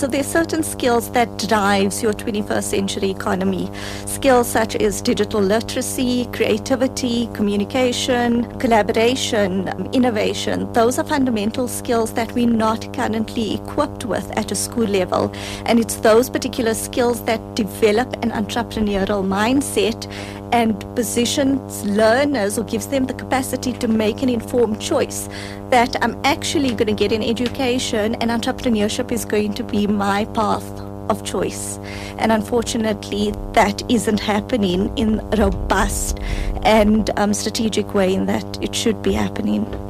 So there are certain skills that drives your 21st century economy. Skills such as digital literacy, creativity, communication, collaboration, um, innovation. Those are fundamental skills that we're not currently equipped with at a school level. And it's those particular skills that develop an entrepreneurial mindset and positions learners or gives them the capacity to make an informed choice that I'm actually going to get an education and entrepreneurship is going to be my path of choice. And unfortunately, that isn't happening in a robust and um, strategic way in that it should be happening.